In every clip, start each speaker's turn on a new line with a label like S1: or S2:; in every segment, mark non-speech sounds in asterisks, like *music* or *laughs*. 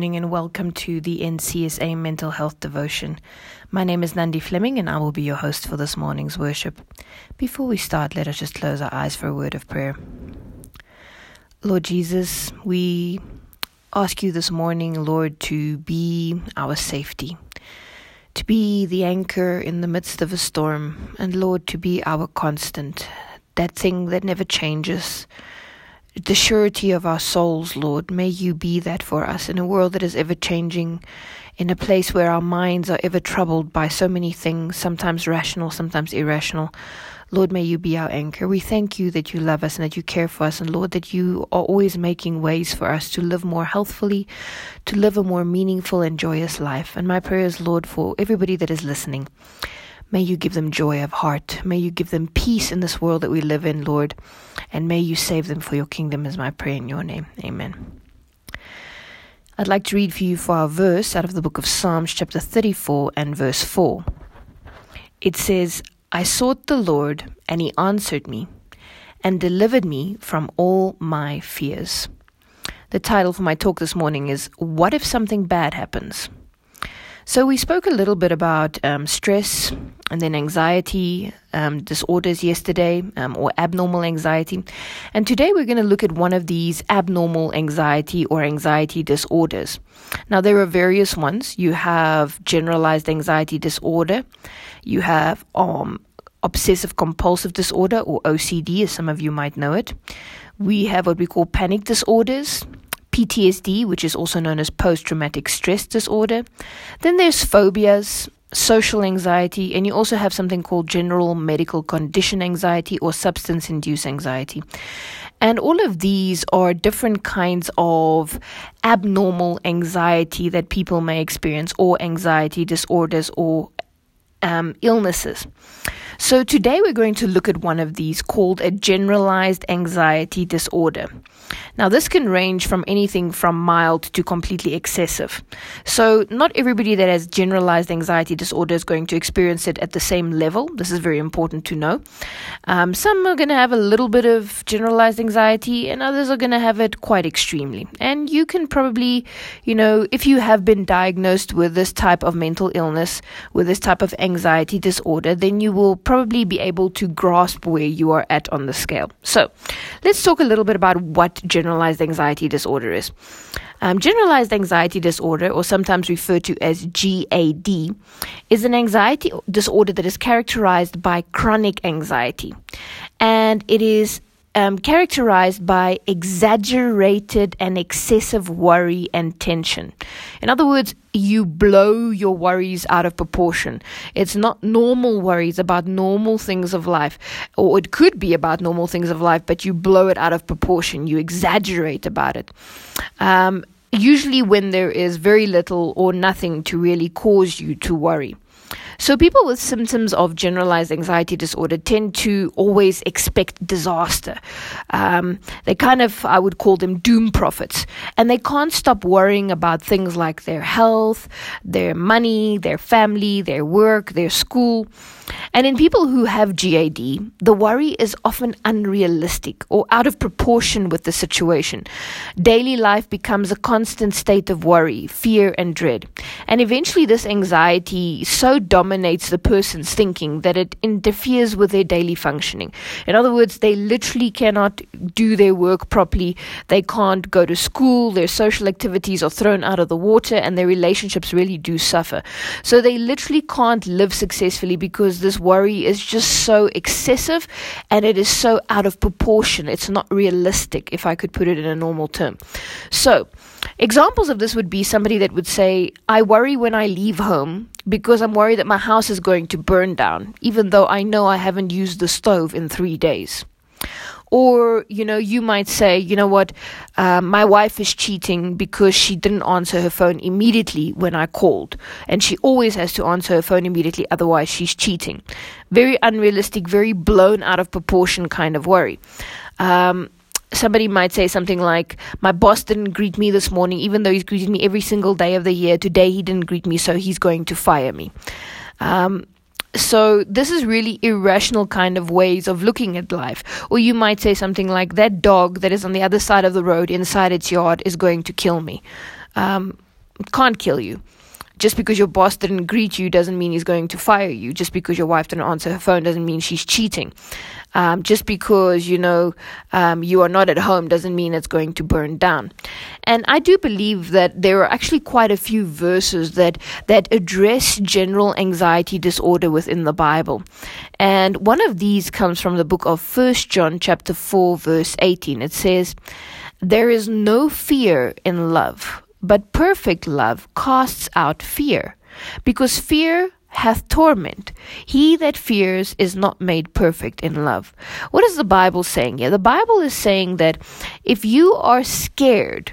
S1: Morning and welcome to the NCSA Mental Health Devotion. My name is Nandi Fleming and I will be your host for this morning's worship. Before we start, let us just close our eyes for a word of prayer. Lord Jesus, we ask you this morning, Lord, to be our safety, to be the anchor in the midst of a storm, and Lord, to be our constant, that thing that never changes the surety of our souls, Lord. May you be that for us in a world that is ever changing, in a place where our minds are ever troubled by so many things, sometimes rational, sometimes irrational. Lord, may you be our anchor. We thank you that you love us and that you care for us, and Lord, that you are always making ways for us to live more healthfully, to live a more meaningful and joyous life. And my prayer is, Lord, for everybody that is listening. May you give them joy of heart. May you give them peace in this world that we live in, Lord. And may you save them for your kingdom, is my prayer in your name. Amen. I'd like to read for you for our verse out of the book of Psalms, chapter 34 and verse 4. It says, I sought the Lord, and he answered me, and delivered me from all my fears. The title for my talk this morning is What If Something Bad Happens? So, we spoke a little bit about um, stress and then anxiety um, disorders yesterday, um, or abnormal anxiety. And today we're going to look at one of these abnormal anxiety or anxiety disorders. Now, there are various ones. You have generalized anxiety disorder, you have um, obsessive compulsive disorder, or OCD, as some of you might know it. We have what we call panic disorders, PTSD, which is also known as post traumatic stress disorder. Then there's phobias, social anxiety, and you also have something called general medical condition anxiety or substance induced anxiety. And all of these are different kinds of abnormal anxiety that people may experience, or anxiety disorders, or um, illnesses. So, today we're going to look at one of these called a generalized anxiety disorder. Now, this can range from anything from mild to completely excessive. So, not everybody that has generalized anxiety disorder is going to experience it at the same level. This is very important to know. Um, some are going to have a little bit of generalized anxiety, and others are going to have it quite extremely. And you can probably, you know, if you have been diagnosed with this type of mental illness, with this type of anxiety disorder, then you will probably be able to grasp where you are at on the scale. So, let's talk a little bit about what generalized anxiety disorder is. Um, generalized anxiety disorder, or sometimes referred to as GAD, is an anxiety disorder that is characterized by chronic anxiety. And it is um, characterized by exaggerated and excessive worry and tension. In other words, you blow your worries out of proportion. It's not normal worries about normal things of life, or it could be about normal things of life, but you blow it out of proportion. You exaggerate about it. Um, usually, when there is very little or nothing to really cause you to worry. So, people with symptoms of generalized anxiety disorder tend to always expect disaster. Um, they kind of, I would call them doom prophets, and they can't stop worrying about things like their health, their money, their family, their work, their school. And in people who have GAD, the worry is often unrealistic or out of proportion with the situation. Daily life becomes a constant state of worry, fear, and dread. And eventually, this anxiety so dominates the person's thinking that it interferes with their daily functioning. In other words, they literally cannot do their work properly, they can't go to school, their social activities are thrown out of the water, and their relationships really do suffer. So they literally can't live successfully because this worry is just so excessive and it is so out of proportion. It's not realistic, if I could put it in a normal term. So, examples of this would be somebody that would say, I worry when I leave home because I'm worried that my house is going to burn down, even though I know I haven't used the stove in three days. Or, you know, you might say, you know what, uh, my wife is cheating because she didn't answer her phone immediately when I called. And she always has to answer her phone immediately, otherwise, she's cheating. Very unrealistic, very blown out of proportion kind of worry. Um, somebody might say something like, My boss didn't greet me this morning, even though he's greeted me every single day of the year. Today he didn't greet me, so he's going to fire me. Um, so this is really irrational kind of ways of looking at life. Or you might say something like that dog that is on the other side of the road inside its yard is going to kill me. um, can't kill you. Just because your boss didn't greet you doesn't mean he's going to fire you. Just because your wife didn't answer her phone doesn't mean she's cheating. Um, just because you know um, you are not at home doesn't mean it's going to burn down. And I do believe that there are actually quite a few verses that that address general anxiety disorder within the Bible. And one of these comes from the book of First John chapter 4 verse 18. It says, "There is no fear in love." But perfect love casts out fear, because fear hath torment. He that fears is not made perfect in love. What is the Bible saying here? The Bible is saying that if you are scared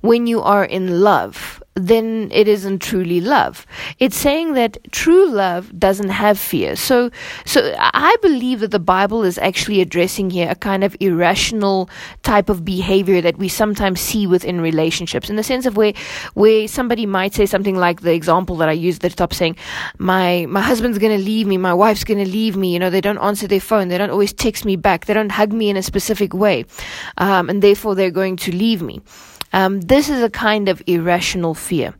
S1: when you are in love, then it isn't truly love. It's saying that true love doesn't have fear. So, so I believe that the Bible is actually addressing here a kind of irrational type of behavior that we sometimes see within relationships, in the sense of where, where somebody might say something like the example that I used at the top, saying, "My my husband's going to leave me, my wife's going to leave me. You know, they don't answer their phone, they don't always text me back, they don't hug me in a specific way, um, and therefore they're going to leave me." Um, this is a kind of irrational fear.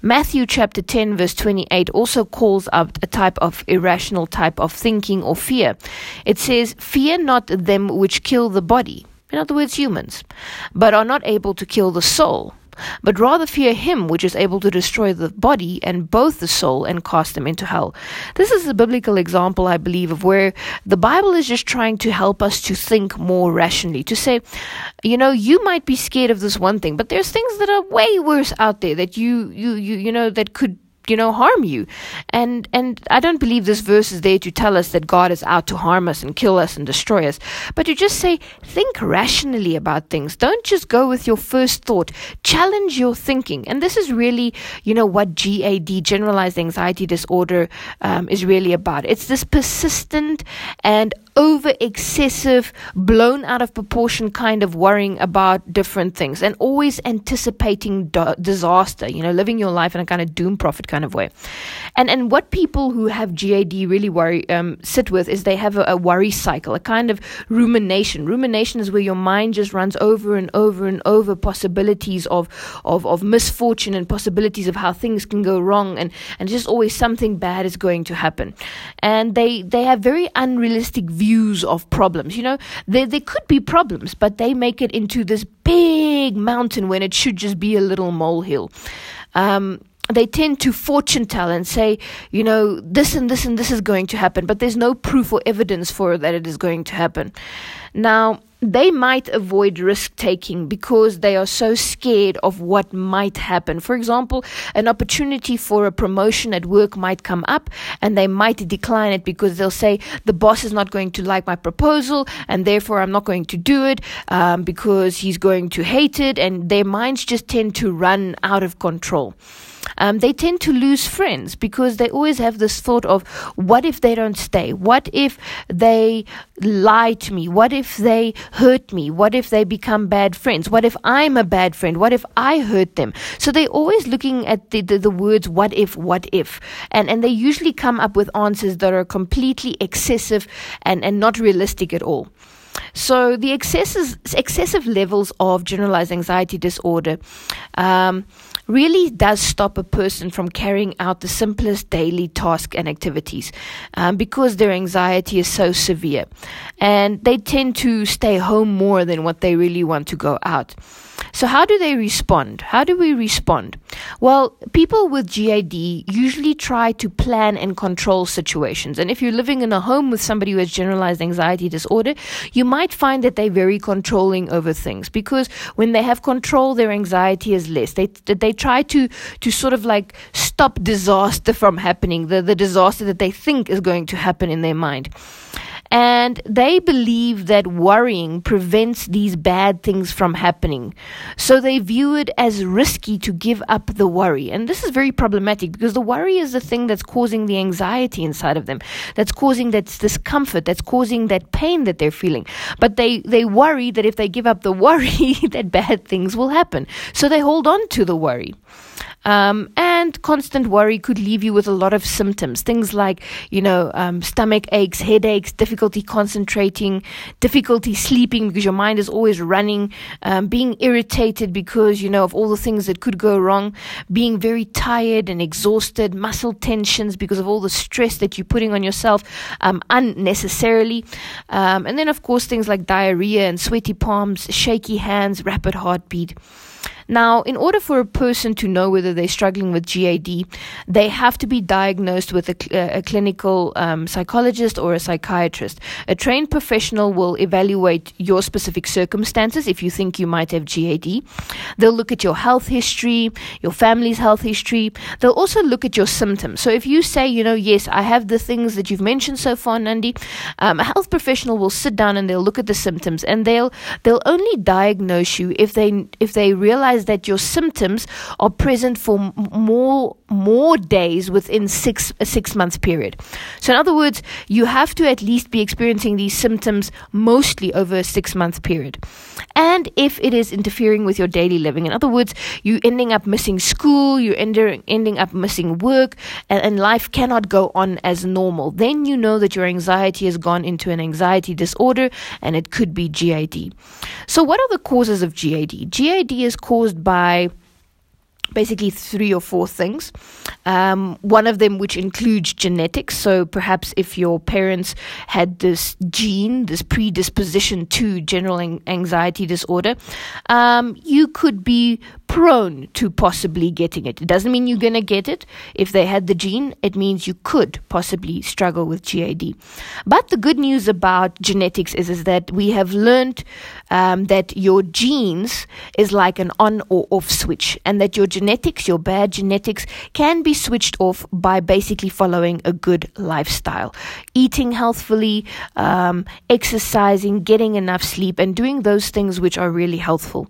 S1: Matthew chapter 10 verse 28 also calls out a type of irrational type of thinking or fear. It says, Fear not them which kill the body. In other words, humans, but are not able to kill the soul but rather fear him which is able to destroy the body and both the soul and cast them into hell. This is a biblical example, I believe, of where the Bible is just trying to help us to think more rationally, to say, you know, you might be scared of this one thing, but there's things that are way worse out there that you, you, you, you know, that could you know harm you. And and i don't believe this verse is there to tell us that god is out to harm us and kill us and destroy us. But to just say think rationally about things. Don't just go with your first thought. Challenge your thinking. And this is really you know what gad generalized anxiety disorder um, is really about. It's this persistent and over excessive, blown out of proportion kind of worrying about different things and always anticipating do- disaster, you know, living your life in a kind of doom prophet kind of way. And and what people who have GAD really worry um, sit with is they have a, a worry cycle, a kind of rumination. Rumination is where your mind just runs over and over and over possibilities of of, of misfortune and possibilities of how things can go wrong and, and just always something bad is going to happen. And they they have very unrealistic views views of problems. You know, there, there could be problems, but they make it into this big mountain when it should just be a little molehill. Um, they tend to fortune tell and say, you know, this and this and this is going to happen, but there's no proof or evidence for that it is going to happen. Now, they might avoid risk taking because they are so scared of what might happen. For example, an opportunity for a promotion at work might come up and they might decline it because they'll say, the boss is not going to like my proposal and therefore I'm not going to do it um, because he's going to hate it. And their minds just tend to run out of control um, they tend to lose friends because they always have this thought of what if they don't stay? What if they lie to me? What if they hurt me? What if they become bad friends? What if I'm a bad friend? What if I hurt them? So they're always looking at the, the, the words what if, what if. And, and they usually come up with answers that are completely excessive and, and not realistic at all. So the excesses, excessive levels of generalized anxiety disorder um, really does stop a person from carrying out the simplest daily tasks and activities um, because their anxiety is so severe. And they tend to stay home more than what they really want to go out. So, how do they respond? How do we respond? Well, people with GAD usually try to plan and control situations. And if you're living in a home with somebody who has generalized anxiety disorder, you might find that they're very controlling over things because when they have control, their anxiety is less. They, they try to, to sort of like stop disaster from happening, the, the disaster that they think is going to happen in their mind. And they believe that worrying prevents these bad things from happening. So they view it as risky to give up the worry. And this is very problematic because the worry is the thing that's causing the anxiety inside of them, that's causing that discomfort, that's causing that pain that they're feeling. But they, they worry that if they give up the *laughs* worry, that bad things will happen. So they hold on to the worry. Um, and constant worry could leave you with a lot of symptoms. Things like, you know, um, stomach aches, headaches, difficulty concentrating, difficulty sleeping because your mind is always running, um, being irritated because, you know, of all the things that could go wrong, being very tired and exhausted, muscle tensions because of all the stress that you're putting on yourself um, unnecessarily. Um, and then, of course, things like diarrhea and sweaty palms, shaky hands, rapid heartbeat. Now, in order for a person to know whether they're struggling with GAD, they have to be diagnosed with a, cl- a clinical um, psychologist or a psychiatrist. A trained professional will evaluate your specific circumstances if you think you might have GAD. They'll look at your health history, your family's health history. They'll also look at your symptoms. So if you say, you know, yes, I have the things that you've mentioned so far, Nandi, um, a health professional will sit down and they'll look at the symptoms and they'll they'll only diagnose you if they if they realize that your symptoms are present for more more days within six a six month period. So in other words, you have to at least be experiencing these symptoms mostly over a six month period. And if it is interfering with your daily living, in other words, you ending up missing school, you ending ending up missing work, and, and life cannot go on as normal, then you know that your anxiety has gone into an anxiety disorder and it could be GAD. So what are the causes of GAD? GAD is caused caused by basically three or four things. Um, one of them, which includes genetics. So perhaps if your parents had this gene, this predisposition to general anxiety disorder, um, you could be prone to possibly getting it. It doesn't mean you're going to get it. If they had the gene, it means you could possibly struggle with GAD. But the good news about genetics is, is that we have learned um, that your genes is like an on or off switch, and that your genetics, your bad genetics, can be switched off by basically following a good lifestyle, eating healthfully, um, exercising, getting enough sleep, and doing those things which are really healthful.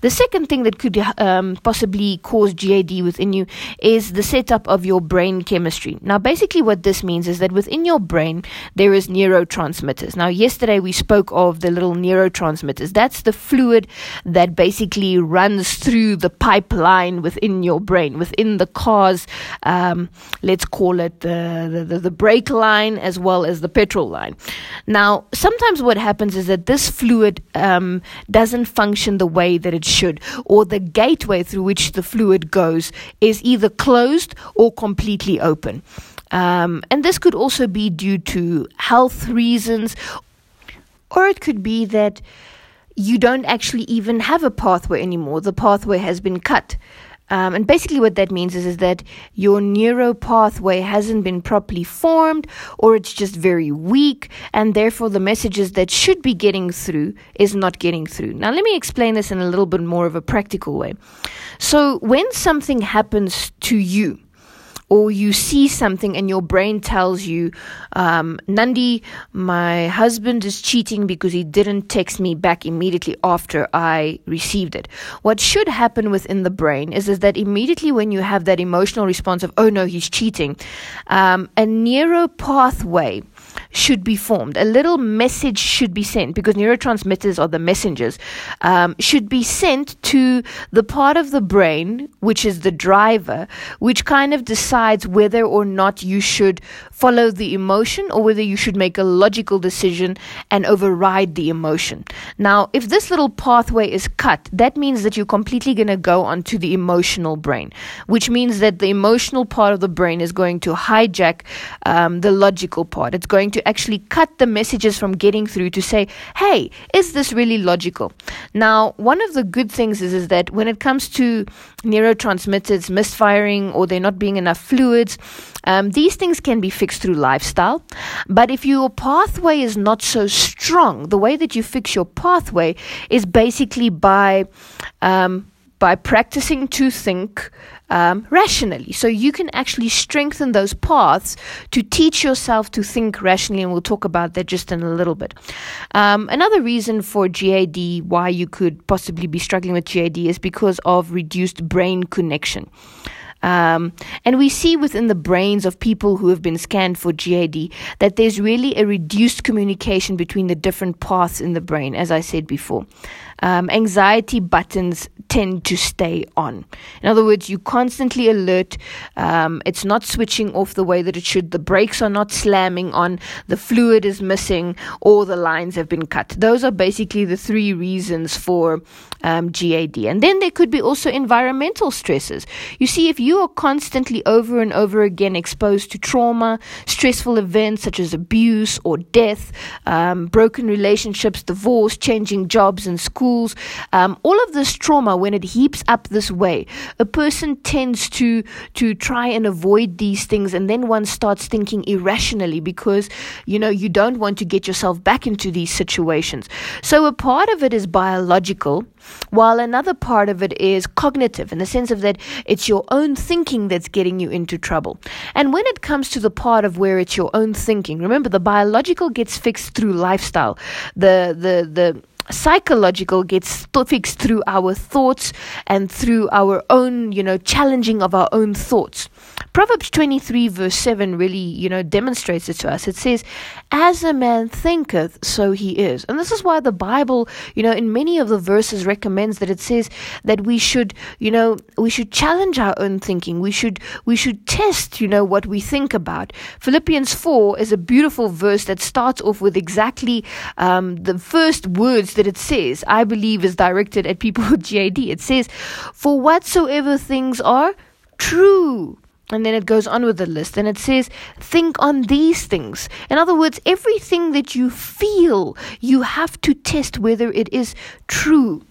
S1: The second thing that could um, possibly cause GAD within you is the setup of your brain chemistry. Now, basically, what this means is that within your brain there is neurotransmitters. Now, yesterday we spoke of the little neurotransmitters. That's the fluid that basically runs through the pipeline within your brain, within the car's, um, let's call it the, the, the brake line as well as the petrol line. Now, sometimes what happens is that this fluid um, doesn't function the way that it should, or the gateway through which the fluid goes is either closed or completely open. Um, and this could also be due to health reasons, or it could be that you don't actually even have a pathway anymore. The pathway has been cut. Um, and basically, what that means is, is that your neuro pathway hasn't been properly formed, or it's just very weak, and therefore the messages that should be getting through is not getting through. Now, let me explain this in a little bit more of a practical way. So, when something happens to you, or you see something and your brain tells you, um, Nandi, my husband is cheating because he didn't text me back immediately after I received it. What should happen within the brain is, is that immediately when you have that emotional response of, oh no, he's cheating, um, a neuro pathway should be formed. A little message should be sent because neurotransmitters are the messengers, um, should be sent to the part of the brain, which is the driver, which kind of decides whether or not you should follow the emotion or whether you should make a logical decision and override the emotion. Now, if this little pathway is cut, that means that you're completely going to go onto the emotional brain, which means that the emotional part of the brain is going to hijack um, the logical part. It's going to actually cut the messages from getting through to say, hey, is this really logical? Now, one of the good things is, is that when it comes to neurotransmitters misfiring or there not being enough fluids, um, these things can be fixed through lifestyle. But if your pathway is not so strong, the way that you fix your pathway is basically by um, by practicing to think um, rationally. So you can actually strengthen those paths to teach yourself to think rationally, and we'll talk about that just in a little bit. Um, another reason for GAD, why you could possibly be struggling with GAD, is because of reduced brain connection. Um, and we see within the brains of people who have been scanned for GAD that there's really a reduced communication between the different paths in the brain, as I said before. Um, anxiety buttons tend to stay on. In other words, you constantly alert. Um, it's not switching off the way that it should. The brakes are not slamming on. The fluid is missing, or the lines have been cut. Those are basically the three reasons for um, GAD. And then there could be also environmental stresses. You see, if you are constantly over and over again exposed to trauma, stressful events such as abuse or death, um, broken relationships, divorce, changing jobs and schools, um, all of this trauma, when it heaps up this way, a person tends to to try and avoid these things, and then one starts thinking irrationally because you know you don't want to get yourself back into these situations. So a part of it is biological while another part of it is cognitive in the sense of that it's your own thinking that's getting you into trouble. And when it comes to the part of where it's your own thinking, remember the biological gets fixed through lifestyle. The the the psychological gets fixed through our thoughts and through our own, you know, challenging of our own thoughts. Proverbs 23 verse 7 really, you know, demonstrates it to us. It says, as a man thinketh, so he is. And this is why the Bible, you know, in many of the verses recommends that it says that we should, you know, we should challenge our own thinking. We should, we should test, you know, what we think about. Philippians 4 is a beautiful verse that starts off with exactly um, the first words that it says, I believe is directed at people *laughs* with GAD. It says, For whatsoever things are true. And then it goes on with the list and it says, think on these things. In other words, everything that you feel, you have to test whether it is true.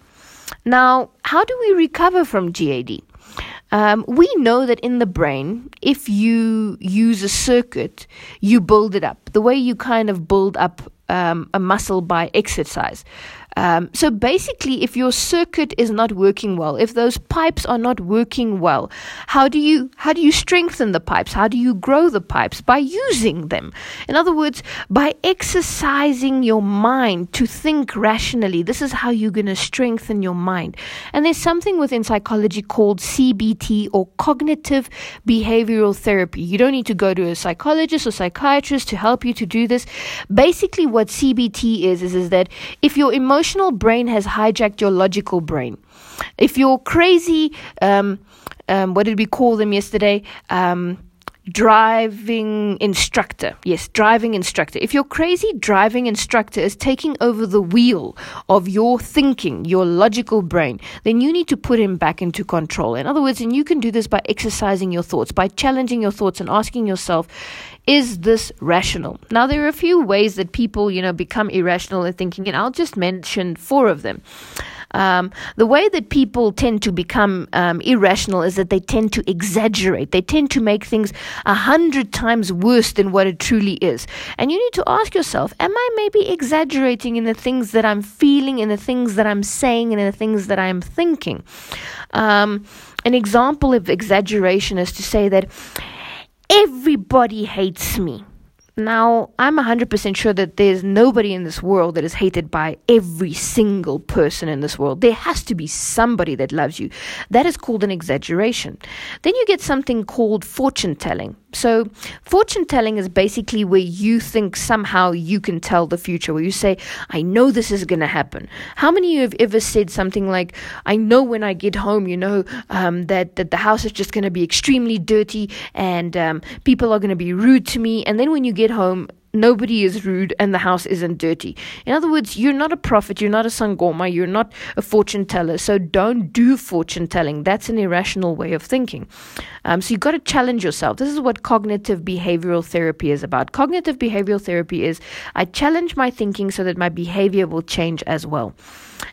S1: Now, how do we recover from GAD? Um, we know that in the brain, if you use a circuit, you build it up. The way you kind of build up um, a muscle by exercise. Um, so basically, if your circuit is not working well, if those pipes are not working well, how do you how do you strengthen the pipes? How do you grow the pipes by using them? In other words, by exercising your mind to think rationally. This is how you're going to strengthen your mind. And there's something within psychology called CBT or cognitive behavioral therapy. You don't need to go to a psychologist or psychiatrist to help you to do this. Basically, what CBT is is, is that if your emotions emotional brain has hijacked your logical brain. If you're crazy, um, um, what did we call them yesterday? Um, driving instructor. Yes, driving instructor. If your crazy driving instructor is taking over the wheel of your thinking, your logical brain, then you need to put him back into control. In other words, and you can do this by exercising your thoughts, by challenging your thoughts and asking yourself, is this rational? Now, there are a few ways that people, you know, become irrational in thinking, and I'll just mention four of them. Um, the way that people tend to become um, irrational is that they tend to exaggerate. They tend to make things a hundred times worse than what it truly is. And you need to ask yourself, am I maybe exaggerating in the things that I'm feeling, in the things that I'm saying, and in the things that I'm thinking? Um, an example of exaggeration is to say that everybody hates me. Now, I'm 100% sure that there's nobody in this world that is hated by every single person in this world. There has to be somebody that loves you. That is called an exaggeration. Then you get something called fortune telling. So, fortune telling is basically where you think somehow you can tell the future, where you say, I know this is going to happen. How many of you have ever said something like, I know when I get home, you know, um, that, that the house is just going to be extremely dirty and um, people are going to be rude to me. And then when you get home, nobody is rude and the house isn't dirty. In other words, you're not a prophet, you're not a sangoma, you're not a fortune teller. So don't do fortune telling. That's an irrational way of thinking. Um, so you've got to challenge yourself. This is what cognitive behavioral therapy is about. Cognitive behavioral therapy is I challenge my thinking so that my behavior will change as well.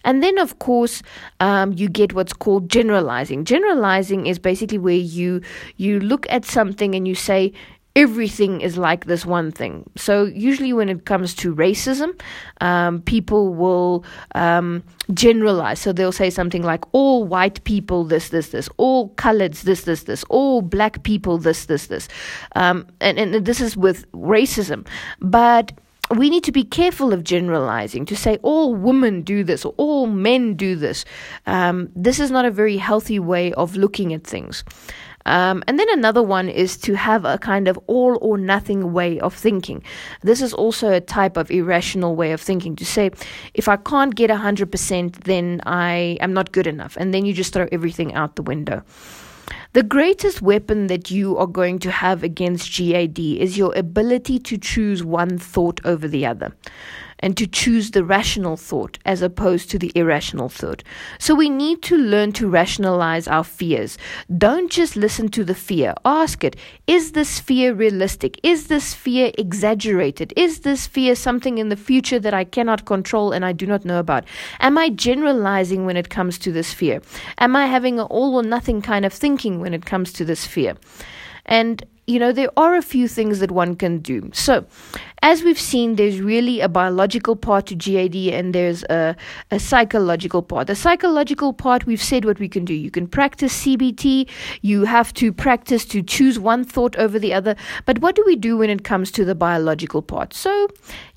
S1: And then, of course, um, you get what's called generalizing. Generalizing is basically where you you look at something and you say, everything is like this one thing. So, usually, when it comes to racism, um, people will um, generalize. So, they'll say something like, all white people, this, this, this, all coloreds, this, this, this, all black people, this, this, this. Um, and, and this is with racism. But we need to be careful of generalizing to say all women do this or all men do this. Um, this is not a very healthy way of looking at things. Um, and then another one is to have a kind of all or nothing way of thinking. This is also a type of irrational way of thinking to say, if I can't get 100%, then I am not good enough. And then you just throw everything out the window. The greatest weapon that you are going to have against GAD is your ability to choose one thought over the other and to choose the rational thought as opposed to the irrational thought. So we need to learn to rationalize our fears. Don't just listen to the fear. Ask it Is this fear realistic? Is this fear exaggerated? Is this fear something in the future that I cannot control and I do not know about? Am I generalizing when it comes to this fear? Am I having an all or nothing kind of thinking when it comes to this fear? And you know, there are a few things that one can do. So, as we've seen, there's really a biological part to GAD and there's a, a psychological part. The psychological part, we've said what we can do. You can practice CBT, you have to practice to choose one thought over the other. But what do we do when it comes to the biological part? So,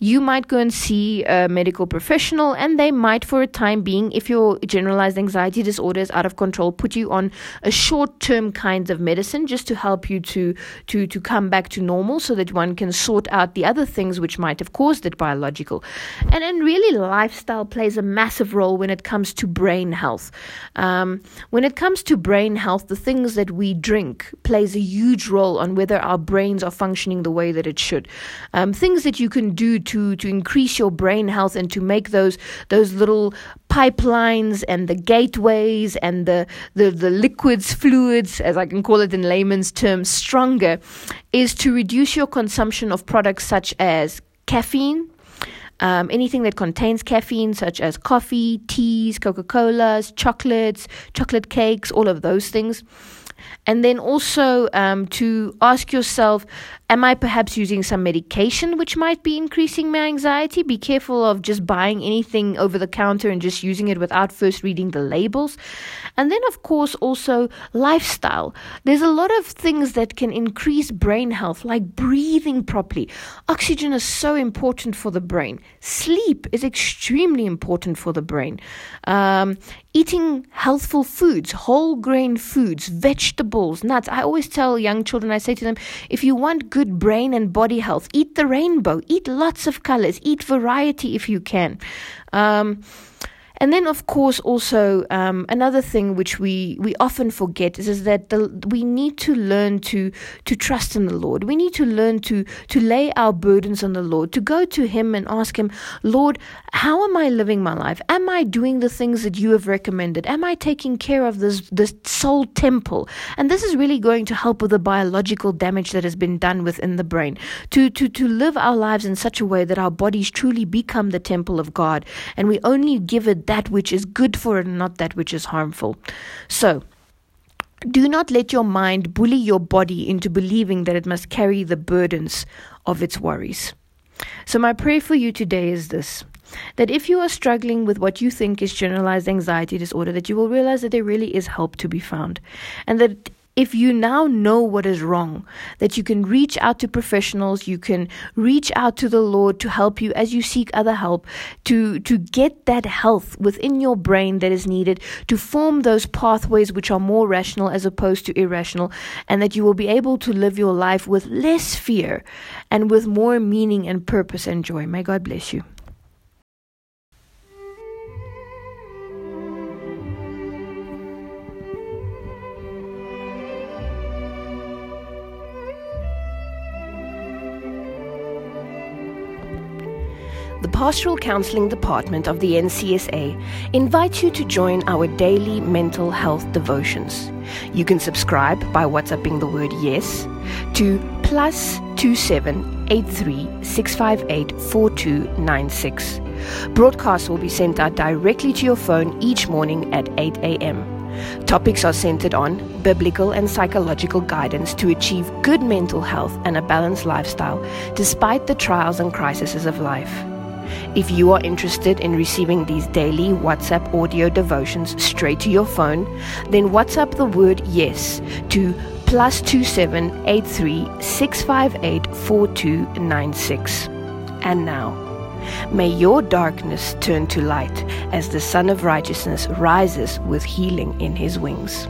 S1: you might go and see a medical professional, and they might, for a time being, if your generalized anxiety disorder is out of control, put you on a short term kinds of medicine just to help you to, to, to come back to normal so that one can sort out the other things which might have caused it biological. And then really lifestyle plays a massive role when it comes to brain health. Um, when it comes to brain health, the things that we drink plays a huge role on whether our brains are functioning the way that it should. Um, things that you can do to to increase your brain health and to make those those little pipelines and the gateways and the, the, the liquids, fluids, as I can call it in layman's terms, stronger, is to reduce your consumption of products such as caffeine, um, anything that contains caffeine, such as coffee, teas, Coca Colas, chocolates, chocolate cakes, all of those things. And then also um, to ask yourself, am I perhaps using some medication which might be increasing my anxiety? Be careful of just buying anything over the counter and just using it without first reading the labels. And then, of course, also lifestyle. There's a lot of things that can increase brain health, like breathing properly. Oxygen is so important for the brain. Sleep is extremely important for the brain. Um, eating healthful foods, whole grain foods, vegetables, nuts. I always tell young children, I say to them, if you want good brain and body health, eat the rainbow, eat lots of colors, eat variety if you can. Um, and then, of course, also um, another thing which we, we often forget is, is that the, we need to learn to to trust in the Lord. We need to learn to to lay our burdens on the Lord, to go to Him and ask Him, Lord, how am I living my life? Am I doing the things that You have recommended? Am I taking care of this this soul temple? And this is really going to help with the biological damage that has been done within the brain. To to to live our lives in such a way that our bodies truly become the temple of God, and we only give it that which is good for it and not that which is harmful. So, do not let your mind bully your body into believing that it must carry the burdens of its worries. So, my prayer for you today is this that if you are struggling with what you think is generalized anxiety disorder, that you will realize that there really is help to be found, and that if you now know what is wrong, that you can reach out to professionals, you can reach out to the Lord to help you as you seek other help, to, to get that health within your brain that is needed to form those pathways which are more rational as opposed to irrational, and that you will be able to live your life with less fear and with more meaning and purpose and joy. May God bless you. Pastoral Counseling Department of the NCSA invites you to join our daily mental health devotions. You can subscribe by WhatsApping the word yes to plus 2783 Broadcasts will be sent out directly to your phone each morning at 8 a.m. Topics are centered on biblical and psychological guidance to achieve good mental health and a balanced lifestyle despite the trials and crises of life. If you are interested in receiving these daily WhatsApp audio devotions straight to your phone, then WhatsApp the word yes to plus two seven eight three six five eight four two nine six. And now, may your darkness turn to light as the Sun of Righteousness rises with healing in his wings.